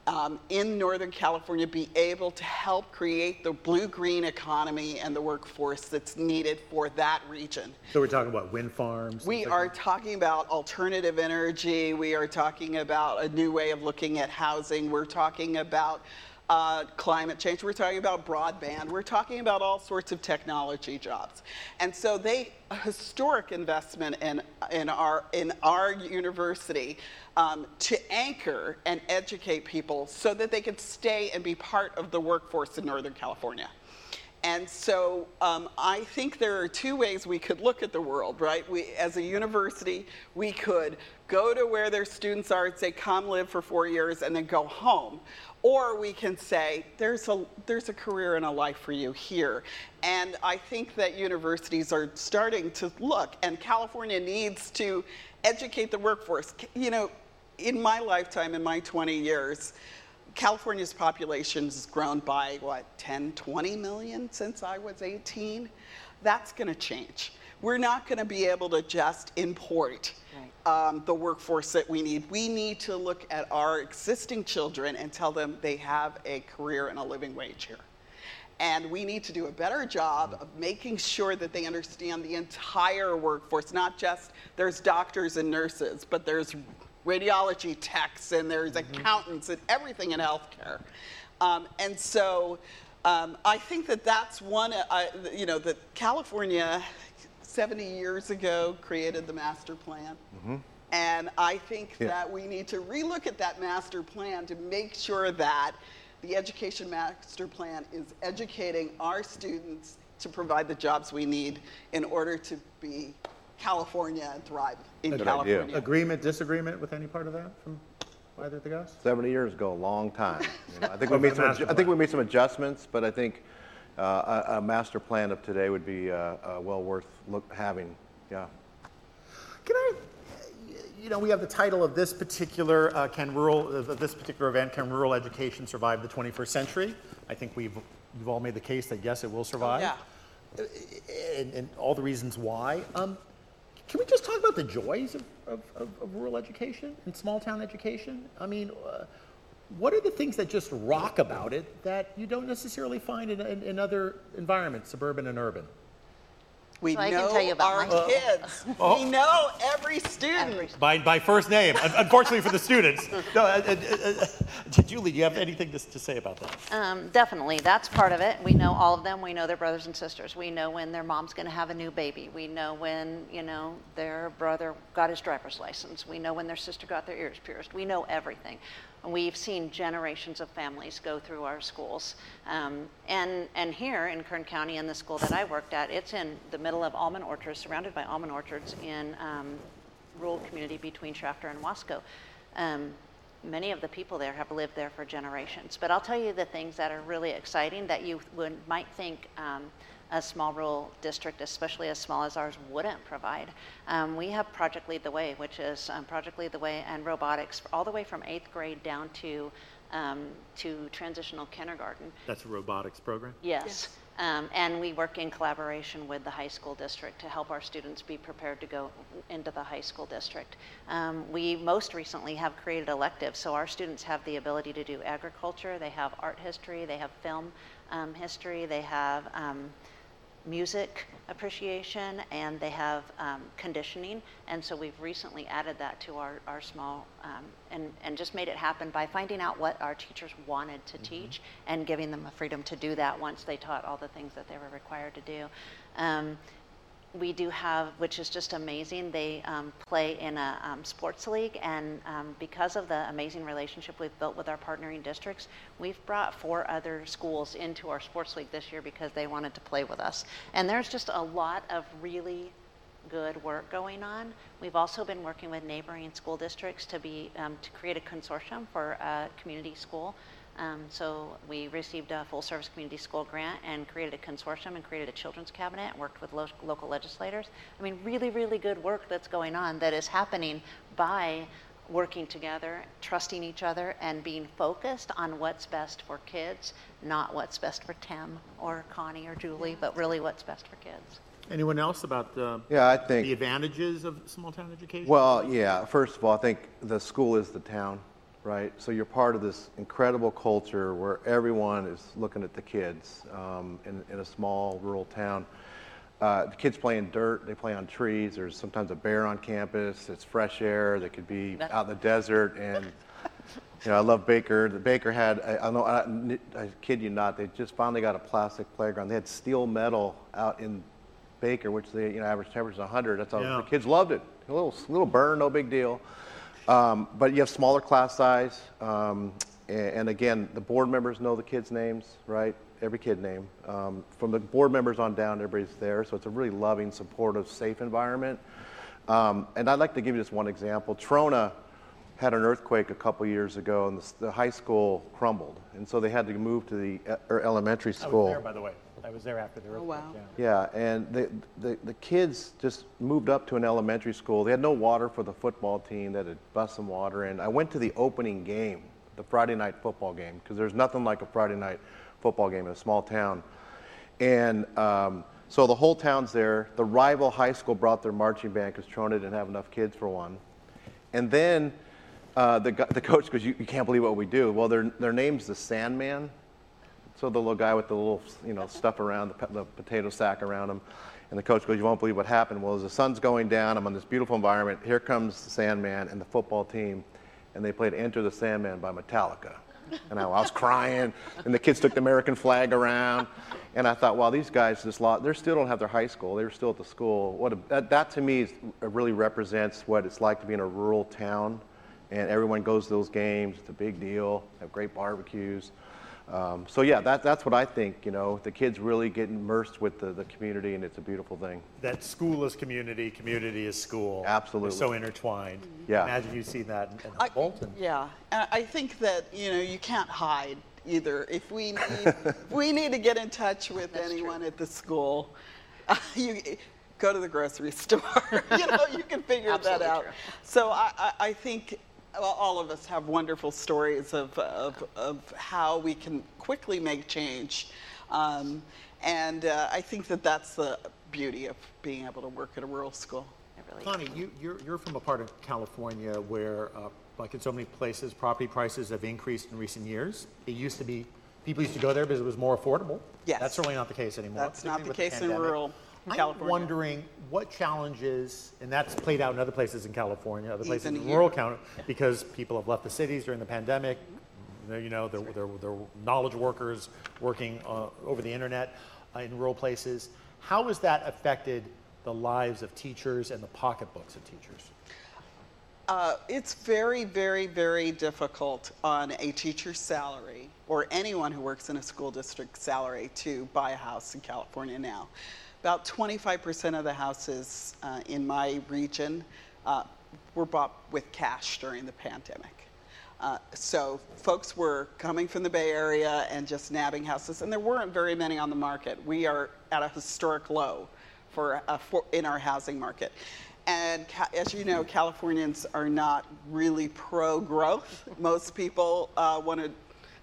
um, in Northern California be able to help create the blue green economy and the workforce that's needed for that region. So we're talking about wind farms. We like are talking about alternative energy. We are talking about a new way of looking at housing. We're talking about uh, climate change. We're talking about broadband. We're talking about all sorts of technology jobs. And so they a historic investment in in our in our university um, to anchor and educate people so that they could stay and be part of the workforce in Northern California. And so um, I think there are two ways we could look at the world, right? We, as a university, we could go to where their students are and say, come live for four years and then go home. Or we can say, there's a, there's a career and a life for you here. And I think that universities are starting to look, and California needs to educate the workforce. You know, in my lifetime, in my 20 years, California's population has grown by what 10, 20 million since I was 18. That's going to change. We're not going to be able to just import um, the workforce that we need. We need to look at our existing children and tell them they have a career and a living wage here. And we need to do a better job of making sure that they understand the entire workforce, not just there's doctors and nurses, but there's radiology techs and there's accountants and everything in healthcare. Um, and so um, I think that that's one, uh, you know, that California 70 years ago created the master plan. Mm-hmm. And I think Yeah. that we need to relook at that master plan to make sure that the education master plan is educating our students to provide the jobs we need in order to be California and thrive in Good idea. California. Agreement, disagreement with any part of that from either of the guys? 70 years ago, a long time. You know, I think we made some, adju- I think we made some adjustments, but I think uh, a, a master plan of today would be uh, uh, well worth look, having. Yeah. Can I, you know, we have the title of this particular, uh, can rural, of this particular event, Can Rural Education Survive the 21st Century? I think we've, you've all made the case that yes, it will survive. yeah. And, and all the reasons why. Um, can we just talk about the joys of, of, of, of rural education and small town education? I mean, uh, what are the things that just rock about it that you don't necessarily find in, in, in other environments, suburban and urban? We So I can know tell you about our my kids. Oh. We know every student. Every- By, by first name, unfortunately for the students. No, uh, uh, uh, uh, Julie, do you have anything to, to say about that? Um, definitely, that's part of it. We know all of them. We know their brothers and sisters. We know when their mom's going to have a new baby. We know when you know their brother got his driver's license. We know when their sister got their ears pierced. We know everything. We've seen generations of families go through our schools. Um, and and here in Kern County, in the school that I worked at, it's in the middle of almond orchards, surrounded by almond orchards in um, rural community between Shafter and Wasco. Um, many of the people there have lived there for generations. But I'll tell you the things that are really exciting that you would, might think um, a small rural district, especially as small as ours, wouldn't provide. Um, we have Project Lead the Way, which is um, Project Lead the Way and robotics, all the way from eighth grade down to um, to transitional kindergarten. That's a robotics program? Yes. Um, and we work in collaboration with the high school district to help our students be prepared to go into the high school district. Um, we most recently have created electives, so our students have the ability to do agriculture, they have art history, they have film um, history, they have um, music appreciation and they have um, conditioning. And so we've recently added that to our, our small um, and, and just made it happen by finding out what our teachers wanted to teach and giving them the freedom to do that once they taught all the things that they were required to do. Um, we do have, which is just amazing, they um, play in a um, sports league, and um, because of the amazing relationship we've built with our partnering districts, we've brought four other schools into our sports league this year because they wanted to play with us. And there's just a lot of really good work going on. We've also been working with neighboring school districts to be um, to create a consortium for a community school. Um, so we received a full service community school grant and created a consortium and created a children's cabinet and worked with lo- local legislators. I mean, really, really good work that's going on that is happening by working together, trusting each other, and being focused on what's best for kids, not what's best for Tim or Connie or Julie, but really what's best for kids. Anyone else about the, Yeah, I think the advantages of small town education? well, yeah, first of all, I think the school is the town, right? So you're part of this incredible culture where everyone is looking at the kids um, in, in a small rural town. Uh, the kids play in dirt, they play on trees, there's sometimes a bear on campus, it's fresh air, they could be out in the desert, and You know, I love Baker. The Baker had, I, I know, I, I kid you not, they just finally got a plastic playground. They had steel metal out in Baker, which the you know, average temperature is 100. That's all. Yeah. The kids loved it. A little, little burn, no big deal. Um, but you have smaller class size, um, and, and again, the board members know the kids' names, right? Every kid name. Um, from the board members on down, everybody's there, so it's a really loving, supportive, safe environment. Um, and I'd like to give you just one example. Trona had an earthquake a couple years ago, and the, the high school crumbled, and so they had to move to the e- er, elementary I school. was there, by the way. I was there after the earthquake. wow. yeah. Yeah, and the, the, the kids just moved up to an elementary school. They had no water for the football team. They had to bust some water in. I went to the opening game, the Friday night football game, because there's nothing like a Friday night football game in a small town. And um, so the whole town's there. The rival high school brought their marching band because Trona didn't have enough kids for one. And then uh, the, gu- the coach goes, you, you can't believe what we do. Well, their, their name's the Sandman. So the little guy with the little, you know, stuff around, the, the potato sack around him. And the coach goes, you won't believe what happened. Well, as the sun's going down, I'm on this beautiful environment. Here comes the Sandman and the football team. And they played Enter the Sandman by Metallica. And I, I was crying. And the kids took the American flag around. And I thought, wow, these guys just lost. They still don't have their high school. They're still at the school. What a, that, that to me is, uh, really represents what it's like to be in a rural town. And everyone goes to those games. It's a big deal. Have great barbecues. Um, so yeah, that, that's what I think. You know, the kids really get immersed with the, the community, and it's a beautiful thing. That school is community, community is school. Absolutely. They're so intertwined. Yeah. Imagine you see that in, in I- Humboldt. and- Yeah, and I think that, you know, you can't hide either. If we need, if we need to get in touch with anyone at the school, you go to the grocery store. you know, you can figure that out. true. So I, I, I think well, all of us have wonderful stories of, of, of how we can quickly make change. Um, and uh, I think that that's the beauty of being able to work at a rural school. It really Connie, you, you're, you're from a part of California where, uh, like in so many places, property prices have increased in recent years. It used to be, people used to go there because it was more affordable. Yes. That's certainly not the case anymore. That's not the case with in rural. I'm California. wondering what challenges, and that's played out in other places in California, other places Even in rural here. county, because people have left the cities during the pandemic. You know, they're, they're, they're knowledge workers working uh, over the internet uh, in rural places. How has that affected the lives of teachers and the pocketbooks of teachers? Uh, it's very, very, very difficult on a teacher's salary or anyone who works in a school district salary to buy a house in California now. About 25% of the houses uh, in my region uh, were bought with cash during the pandemic. Uh, so folks were coming from the Bay Area and just nabbing houses, and there weren't very many on the market. We are at a historic low for, uh, for in our housing market. And ca- as you know, Californians are not really pro growth. Most people uh, want to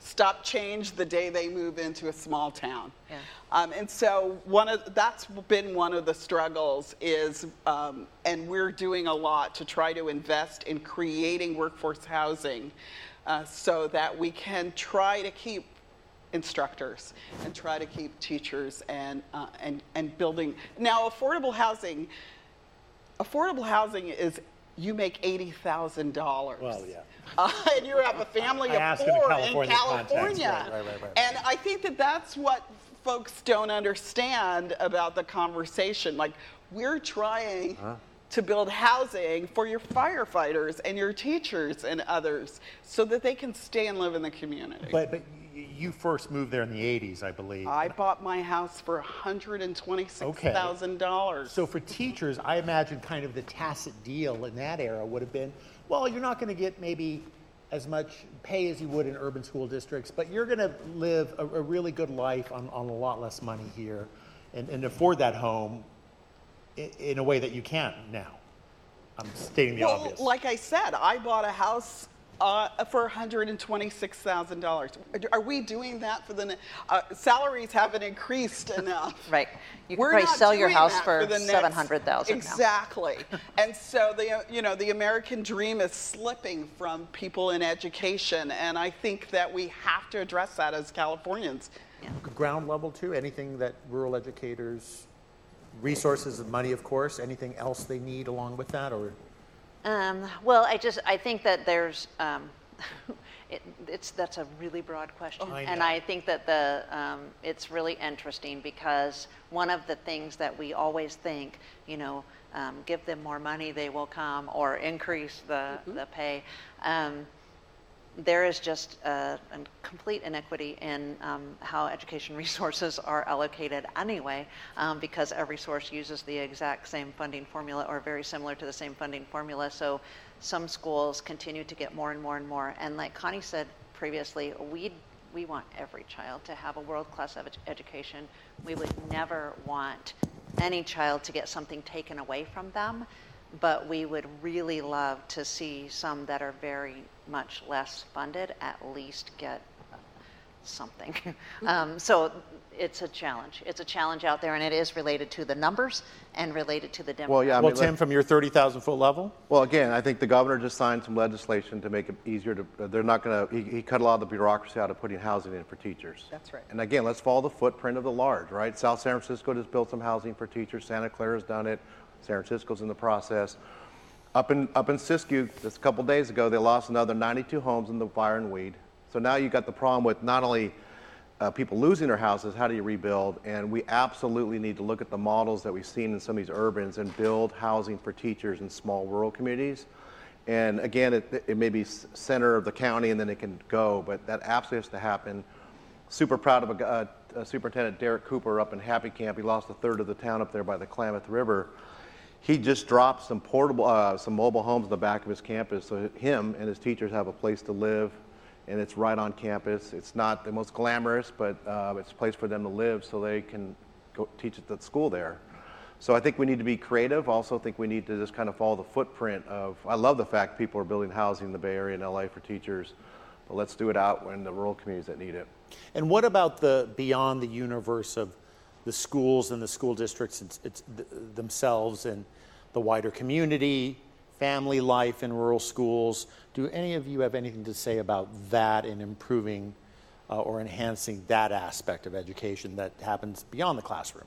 stop change the day they move into a small town. Yeah. Um, and so one of that's been one of the struggles is, um, and we're doing a lot to try to invest in creating workforce housing, uh, so that we can try to keep instructors and try to keep teachers and uh, and and building. Now, affordable housing. Affordable housing is you make eighty thousand dollars. Well, yeah. Uh, and you have a family I of in four in California context. California. Right, right, right. And I think that that's what folks don't understand about the conversation. Like, we're trying to build housing for your firefighters and your teachers and others so that they can stay and live in the community. But, but you first moved there in the 80s, I believe. I bought my house for $126,000. So for teachers, I imagine kind of the tacit deal in that era would have been, well, you're not going to get maybe as much pay as you would in urban school districts, but you're going to live a, a really good life on, on a lot less money here and, and afford that home in, in a way that you can't now. I'm stating the well, obvious. like I said, I bought a house uh, for $126,000. Are we doing that for the uh, salaries haven't increased enough? Right. You could We're probably not sell your house that for 700,000 now. Exactly. and so the uh, you know the American dream is slipping from people in education, and I think that we have to address that as Californians. Ground level too, anything that rural educators, resources and money, of course, anything else they need along with that or? Um, well, I just, I think that there's, um, it, it's, that's a really broad question. I And. I think that the, um, it's really interesting because one of the things that we always think, you know, um, give them more money, they will come, or increase the, the pay. There is just a, a complete inequity in um, how education resources are allocated anyway, um, because every source uses the exact same funding formula or very similar to the same funding formula. So some schools continue to get more and more and more. And like Connie said previously, we we want every child to have a world-class edu- education. We would never want any child to get something taken away from them but we would really love to see some that are very much less funded at least get something. um, so it's a challenge. It's a challenge out there, and it is related to the numbers and related to the demographics. Well, yeah, I Well, Tim, from your 30,000 foot level? Well, again, I think the governor just signed some legislation to make it easier to, they're not going to, he, he cut a lot of the bureaucracy out of putting housing in for teachers. That's right. And again, let's follow the footprint of the large, right? South San Francisco just built some housing for teachers, Santa Clara's done it, San Francisco's in the process. Up in, up in Siskiyou, just a couple days ago, they lost another 92 homes in the fire and Weed. So now you've got the problem with not only uh, people losing their houses, how do you rebuild? And we absolutely need to look at the models that we've seen in some of these urbans and build housing for teachers in small rural communities. And again, it, it may be center of the county and then it can go, but that absolutely has to happen. Super proud of a, uh, uh, Superintendent Derek Cooper up in Happy Camp. He lost a third of the town up there by the Klamath River. He just dropped some portable, uh, some mobile homes in the back of his campus, so him and his teachers have a place to live, and it's right on campus. It's not the most glamorous, but uh, it's a place for them to live, so they can go teach at the school there. So I think we need to be creative. Also, think we need to just kind of follow the footprint of. I love the fact people are building housing in the Bay Area and LA for teachers, but let's do it out in the rural communities that need it. And what about the beyond the universe of the schools and the school districts it's, it's th- themselves and the wider community, family life in rural schools? Do any of you have anything to say about that in improving uh, or enhancing that aspect of education that happens beyond the classroom?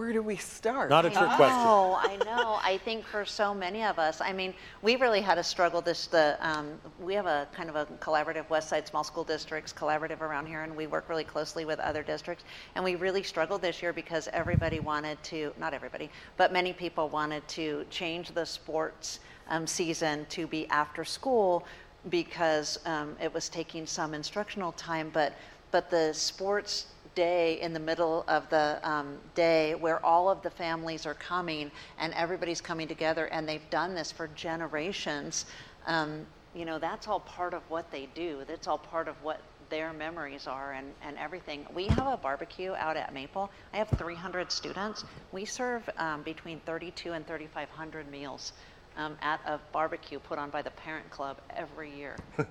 Where do we start? Not a trick question. Oh, I know. I think for so many of us, I mean, we really had a struggle. This the um, we have a kind of a collaborative West Side Small School Districts collaborative around here, and we work really closely with other districts. And we really struggled this year because everybody wanted to, not everybody, but many people wanted to change the sports um, season to be after school because um, it was taking some instructional time, but but the sports day in the middle of the um, day where all of the families are coming and everybody's coming together and they've done this for generations um, you know that's all part of what they do that's all part of what their memories are and, and everything we have a barbecue out at maple i have 300 students we serve um, between 32 and 3500 meals um, at a barbecue put on by the parent club every year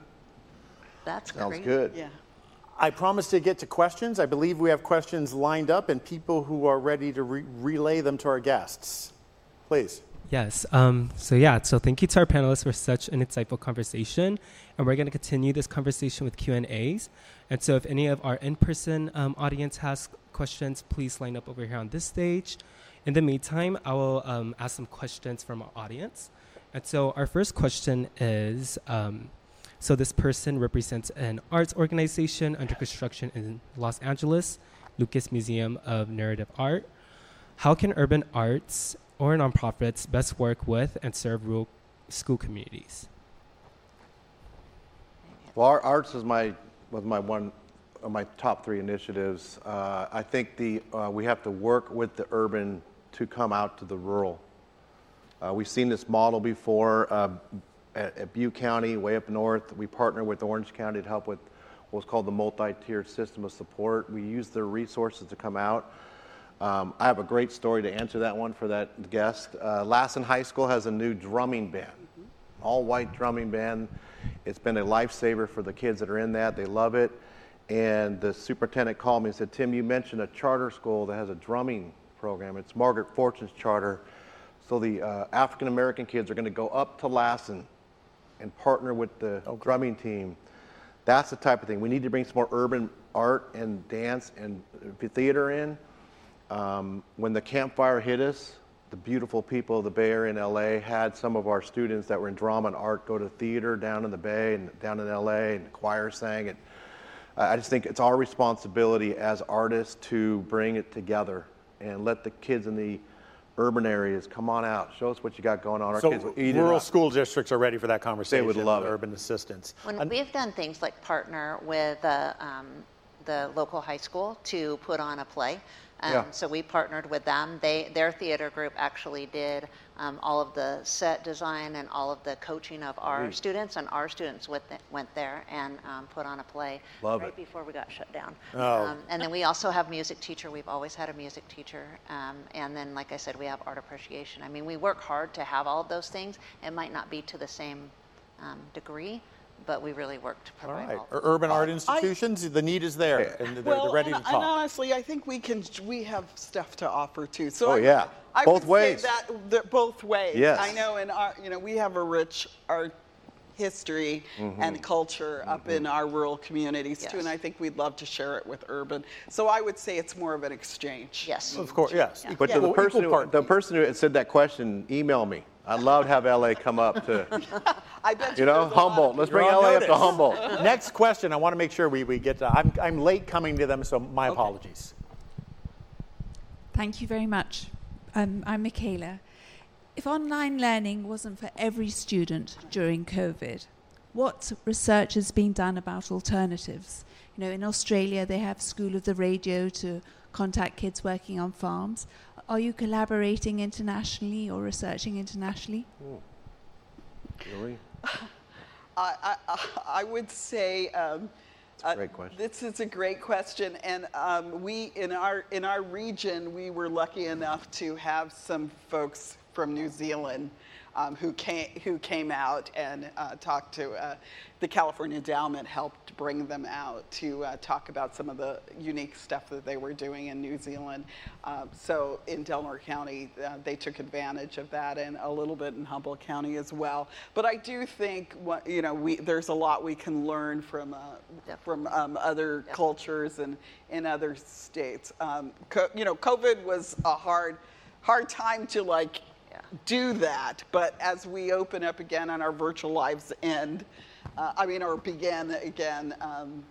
that's Sounds crazy. good. Yeah. I promise to get to questions. I believe we have questions lined up and people who are ready to re- relay them to our guests. Please. Yes. Um, so yeah. So thank you to our panelists for such an insightful conversation, and we're going to continue this conversation with Q and A's. And so if any of our in-person um, audience has questions, please line up over here on this stage. In the meantime, I will um, ask some questions from our audience. And so our first question is. Um, so this person represents an arts organization under construction in Los Angeles, Lucas Museum of Narrative Art. How can urban arts or nonprofits best work with and serve rural school communities? Well, arts is my was my one of my top three initiatives. Uh, I think the uh, we have to work with the urban to come out to the rural. Uh, we've seen this model before uh, at, at Butte County, way up north. We partner with Orange County to help with what's called the multi-tiered system of support. We use their resources to come out. Um, I have a great story to answer that one for that guest. Uh, Lassen High School has a new drumming band, all white drumming band. It's been a lifesaver for the kids that are in that. They love it. And the superintendent called me and said, Tim, you mentioned a charter school that has a drumming program. It's Margaret Fortune's charter. So the uh, African American kids are going to go up to Lassen and partner with the drumming team. That's the type of thing. We need to bring some more urban art and dance and theater in. Um, when the Camp Fire hit us, the beautiful people of the Bay Area in LA had some of our students that were in drama and art go to theater down in the Bay and down in LA, and the choir sang. And I just think it's our responsibility as artists to bring it together and let the kids in the urban areas come on out, show us what you got going on. Our So kids will eat it rural up. school districts are ready for that conversation. They would love with it. Urban assistance. When And- we've done things like partner with uh, um, the local high school to put on a play. Um, Yeah. So we partnered with them. They, their theater group actually did um, all of the set design and all of the coaching of our students, and our students went, th- went there and um, put on a play Love right it. before we got shut down. Oh. Um, and then we also have music teacher. We've always had a music teacher. Um, and then, like I said, we have art appreciation. I mean, we work hard to have all of those things. It might not be to the same um, degree, but we really work to All provide all, right. all. Urban art institutions, the need is there, and they're, well, they're ready and, to and honestly, I think we can. We have stuff to offer too. So Oh, I, yeah. I Both would ways. That, that both ways. Yes. I know in our, you know, we have a rich art history mm-hmm. and culture up in mm-hmm. our rural communities too, and I think we'd love to share it with urban. So I would say it's more of an exchange. Yes. Of course, yes. Yeah. But to the Equal- person, who, part. the person who said that question, email me. I'd love to have LA come up to, I bet you know, there's a lot of Humboldt. Let's You're bring on LA up to notice. Humboldt. Next question, I want to make sure we, we get to, I'm, I'm late coming to them, so my apologies. Thank you very much. Um, I'm Michaela. If online learning wasn't for every student during COVID, what research has been done about alternatives? You know, in Australia, they have School of the Radio to contact kids working on farms. Are you collaborating internationally or researching internationally? Really? I, I, I would say um, a great question. This is a great question, and um, we in our in our region we were lucky enough to have some folks from New Zealand um, who, came, who came out and uh, talked to uh, the California Endowment, helped bring them out to uh, talk about some of the unique stuff that they were doing in New Zealand. Um, so in Del Norte County, uh, they took advantage of that and a little bit in Humboldt County as well. But I do think, what, you know, we, there's a lot we can learn from, uh, from um, other cultures and in other states. Um, co- you know, COVID was a hard, hard time to like Yeah. do that. But as we open up again and our virtual lives end, uh, I mean, or begin again, um,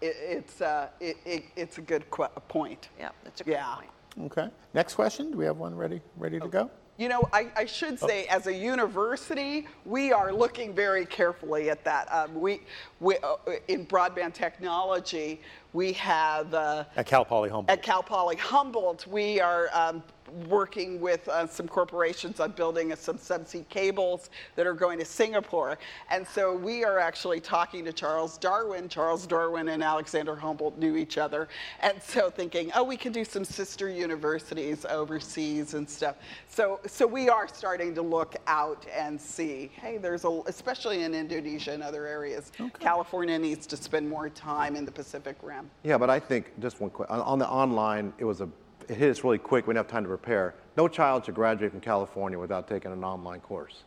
it, it's uh, it, it, it's a good qu- point. Yeah, that's a great Yeah. point. Okay. Next question. Do we have one ready ready to go? You know, I, I should say, as a university, we are looking very carefully at that. Um, we, we uh, in broadband technology, we have uh, At Cal Poly Humboldt. at Cal Poly Humboldt, we are um, working with uh, some corporations on building uh, some subsea cables that are going to Singapore. And so we are actually talking to Charles Darwin. Charles Darwin and Alexander Humboldt knew each other. And so thinking, oh, we can do some sister universities overseas and stuff. So, so we are starting to look out and see, hey, there's a, especially in Indonesia and other areas, okay. California needs to spend more time in the Pacific Rim. Yeah, but I think just one quick on, on the online, it was a it hit us really quick. We didn't have time to prepare. No child should graduate from California without taking an online course.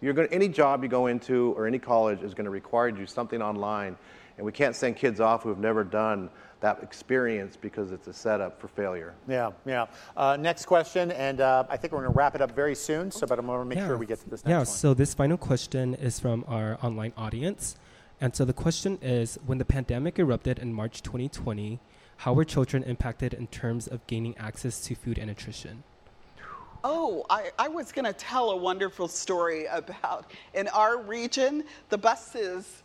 You're going any job you go into or any college is going to require you to do something online, and we can't send kids off who have never done that experience because it's a setup for failure. Yeah, yeah. Uh, next question, and uh, I think we're going to wrap it up very soon. So, but I'm going to make sure we get to this next one. yeah, one. so this final question is from our online audience. And so the question is When the pandemic erupted in March 2020, how were children impacted in terms of gaining access to food and nutrition? Oh, I, I was going to tell a wonderful story about in our region, the buses,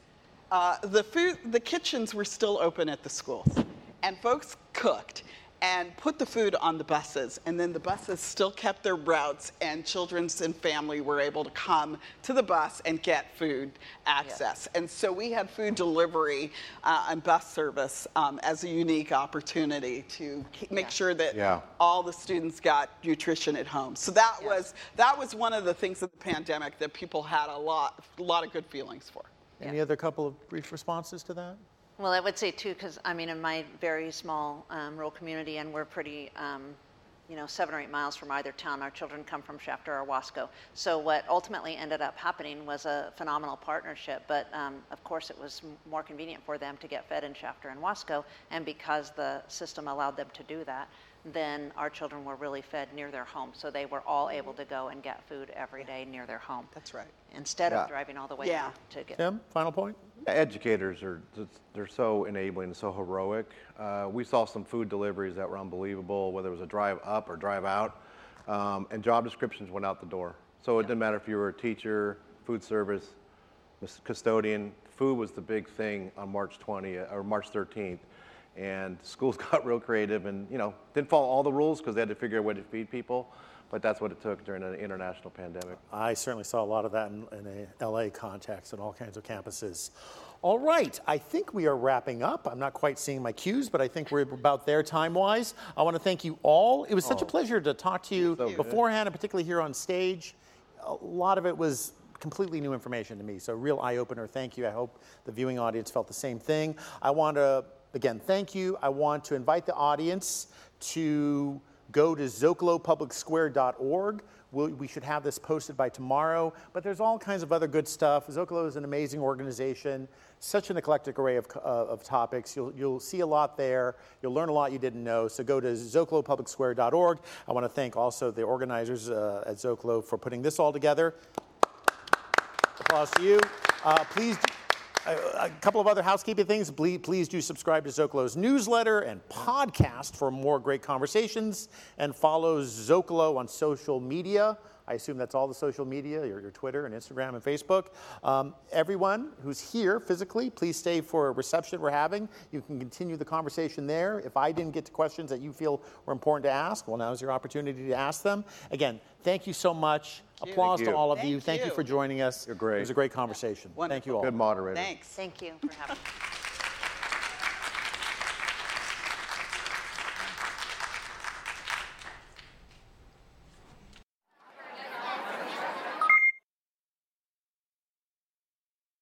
uh, the food, the kitchens were still open at the schools, and folks cooked and put the food on the buses, and then the buses still kept their routes, and children and family were able to come to the bus and get food access. And so we had food delivery uh, and bus service um, as a unique opportunity to ke- make Yeah. sure that Yeah. all the students got nutrition at home. So that Yes. was that was one of the things of the pandemic that people had a lot a lot of good feelings for. Any other couple of brief responses to that? Well, I would say too, because I mean, in my very small um, rural community, and we're pretty, um, you know, seven or eight miles from either town. Our children come from Shafter or Wasco. So what ultimately ended up happening was a phenomenal partnership. But um, of course, it was m- more convenient for them to get fed in Shafter and Wasco, and because the system allowed them to do that, then our children were really fed near their home. So they were all able to go and get food every day near their home That's right. instead Yeah. of driving all the way Yeah. to get. Tim, final point? Educators are they're so enabling and so heroic. Uh, we saw some food deliveries that were unbelievable, whether it was a drive up or drive out, um, and job descriptions went out the door. So it didn't matter if you were a teacher, food service, mis- custodian. Food was the big thing on March 20th or March 13th, and schools got real creative and you know didn't follow all the rules because they had to figure out a way to feed people. But that's what it took during an international pandemic. I certainly saw a lot of that in, in a LA context and all kinds of campuses. All right, I think we are wrapping up. I'm not quite seeing my cues, but I think we're about there time wise. I want to thank you all. It was such a oh. pleasure to talk to you So good. beforehand, and particularly here on stage. A lot of it was completely new information to me, so real eye opener. Thank you. I hope the viewing audience felt the same thing. I want to, again, thank you. I want to invite the audience to go to zocalopublicsquare.org. We'll, we should have this posted by tomorrow, but there's all kinds of other good stuff. Zocalo is an amazing organization, such an eclectic array of, uh, of topics. You'll, you'll see a lot there. You'll learn a lot you didn't know. So go to zocalopublicsquare.org. I want to thank also the organizers uh, at Zocalo for putting this all together. Applause to you. Uh, please, a, couple of other housekeeping things. Please, please do subscribe to Zocalo's newsletter and podcast for more great conversations, and follow Zocalo on social media. I assume that's all the social media, your, your Twitter and Instagram and Facebook. Um, everyone who's here physically, please stay for a reception we're having. You can continue the conversation there. If I didn't get to questions that you feel were important to ask, well, now's your opportunity to ask them. Again, thank you so much. Applause Thank to you. all of you. Thank Thank you you. for joining us. You're great. It was a great conversation. Thank you all. Good moderator. Thanks. Thank you for having me.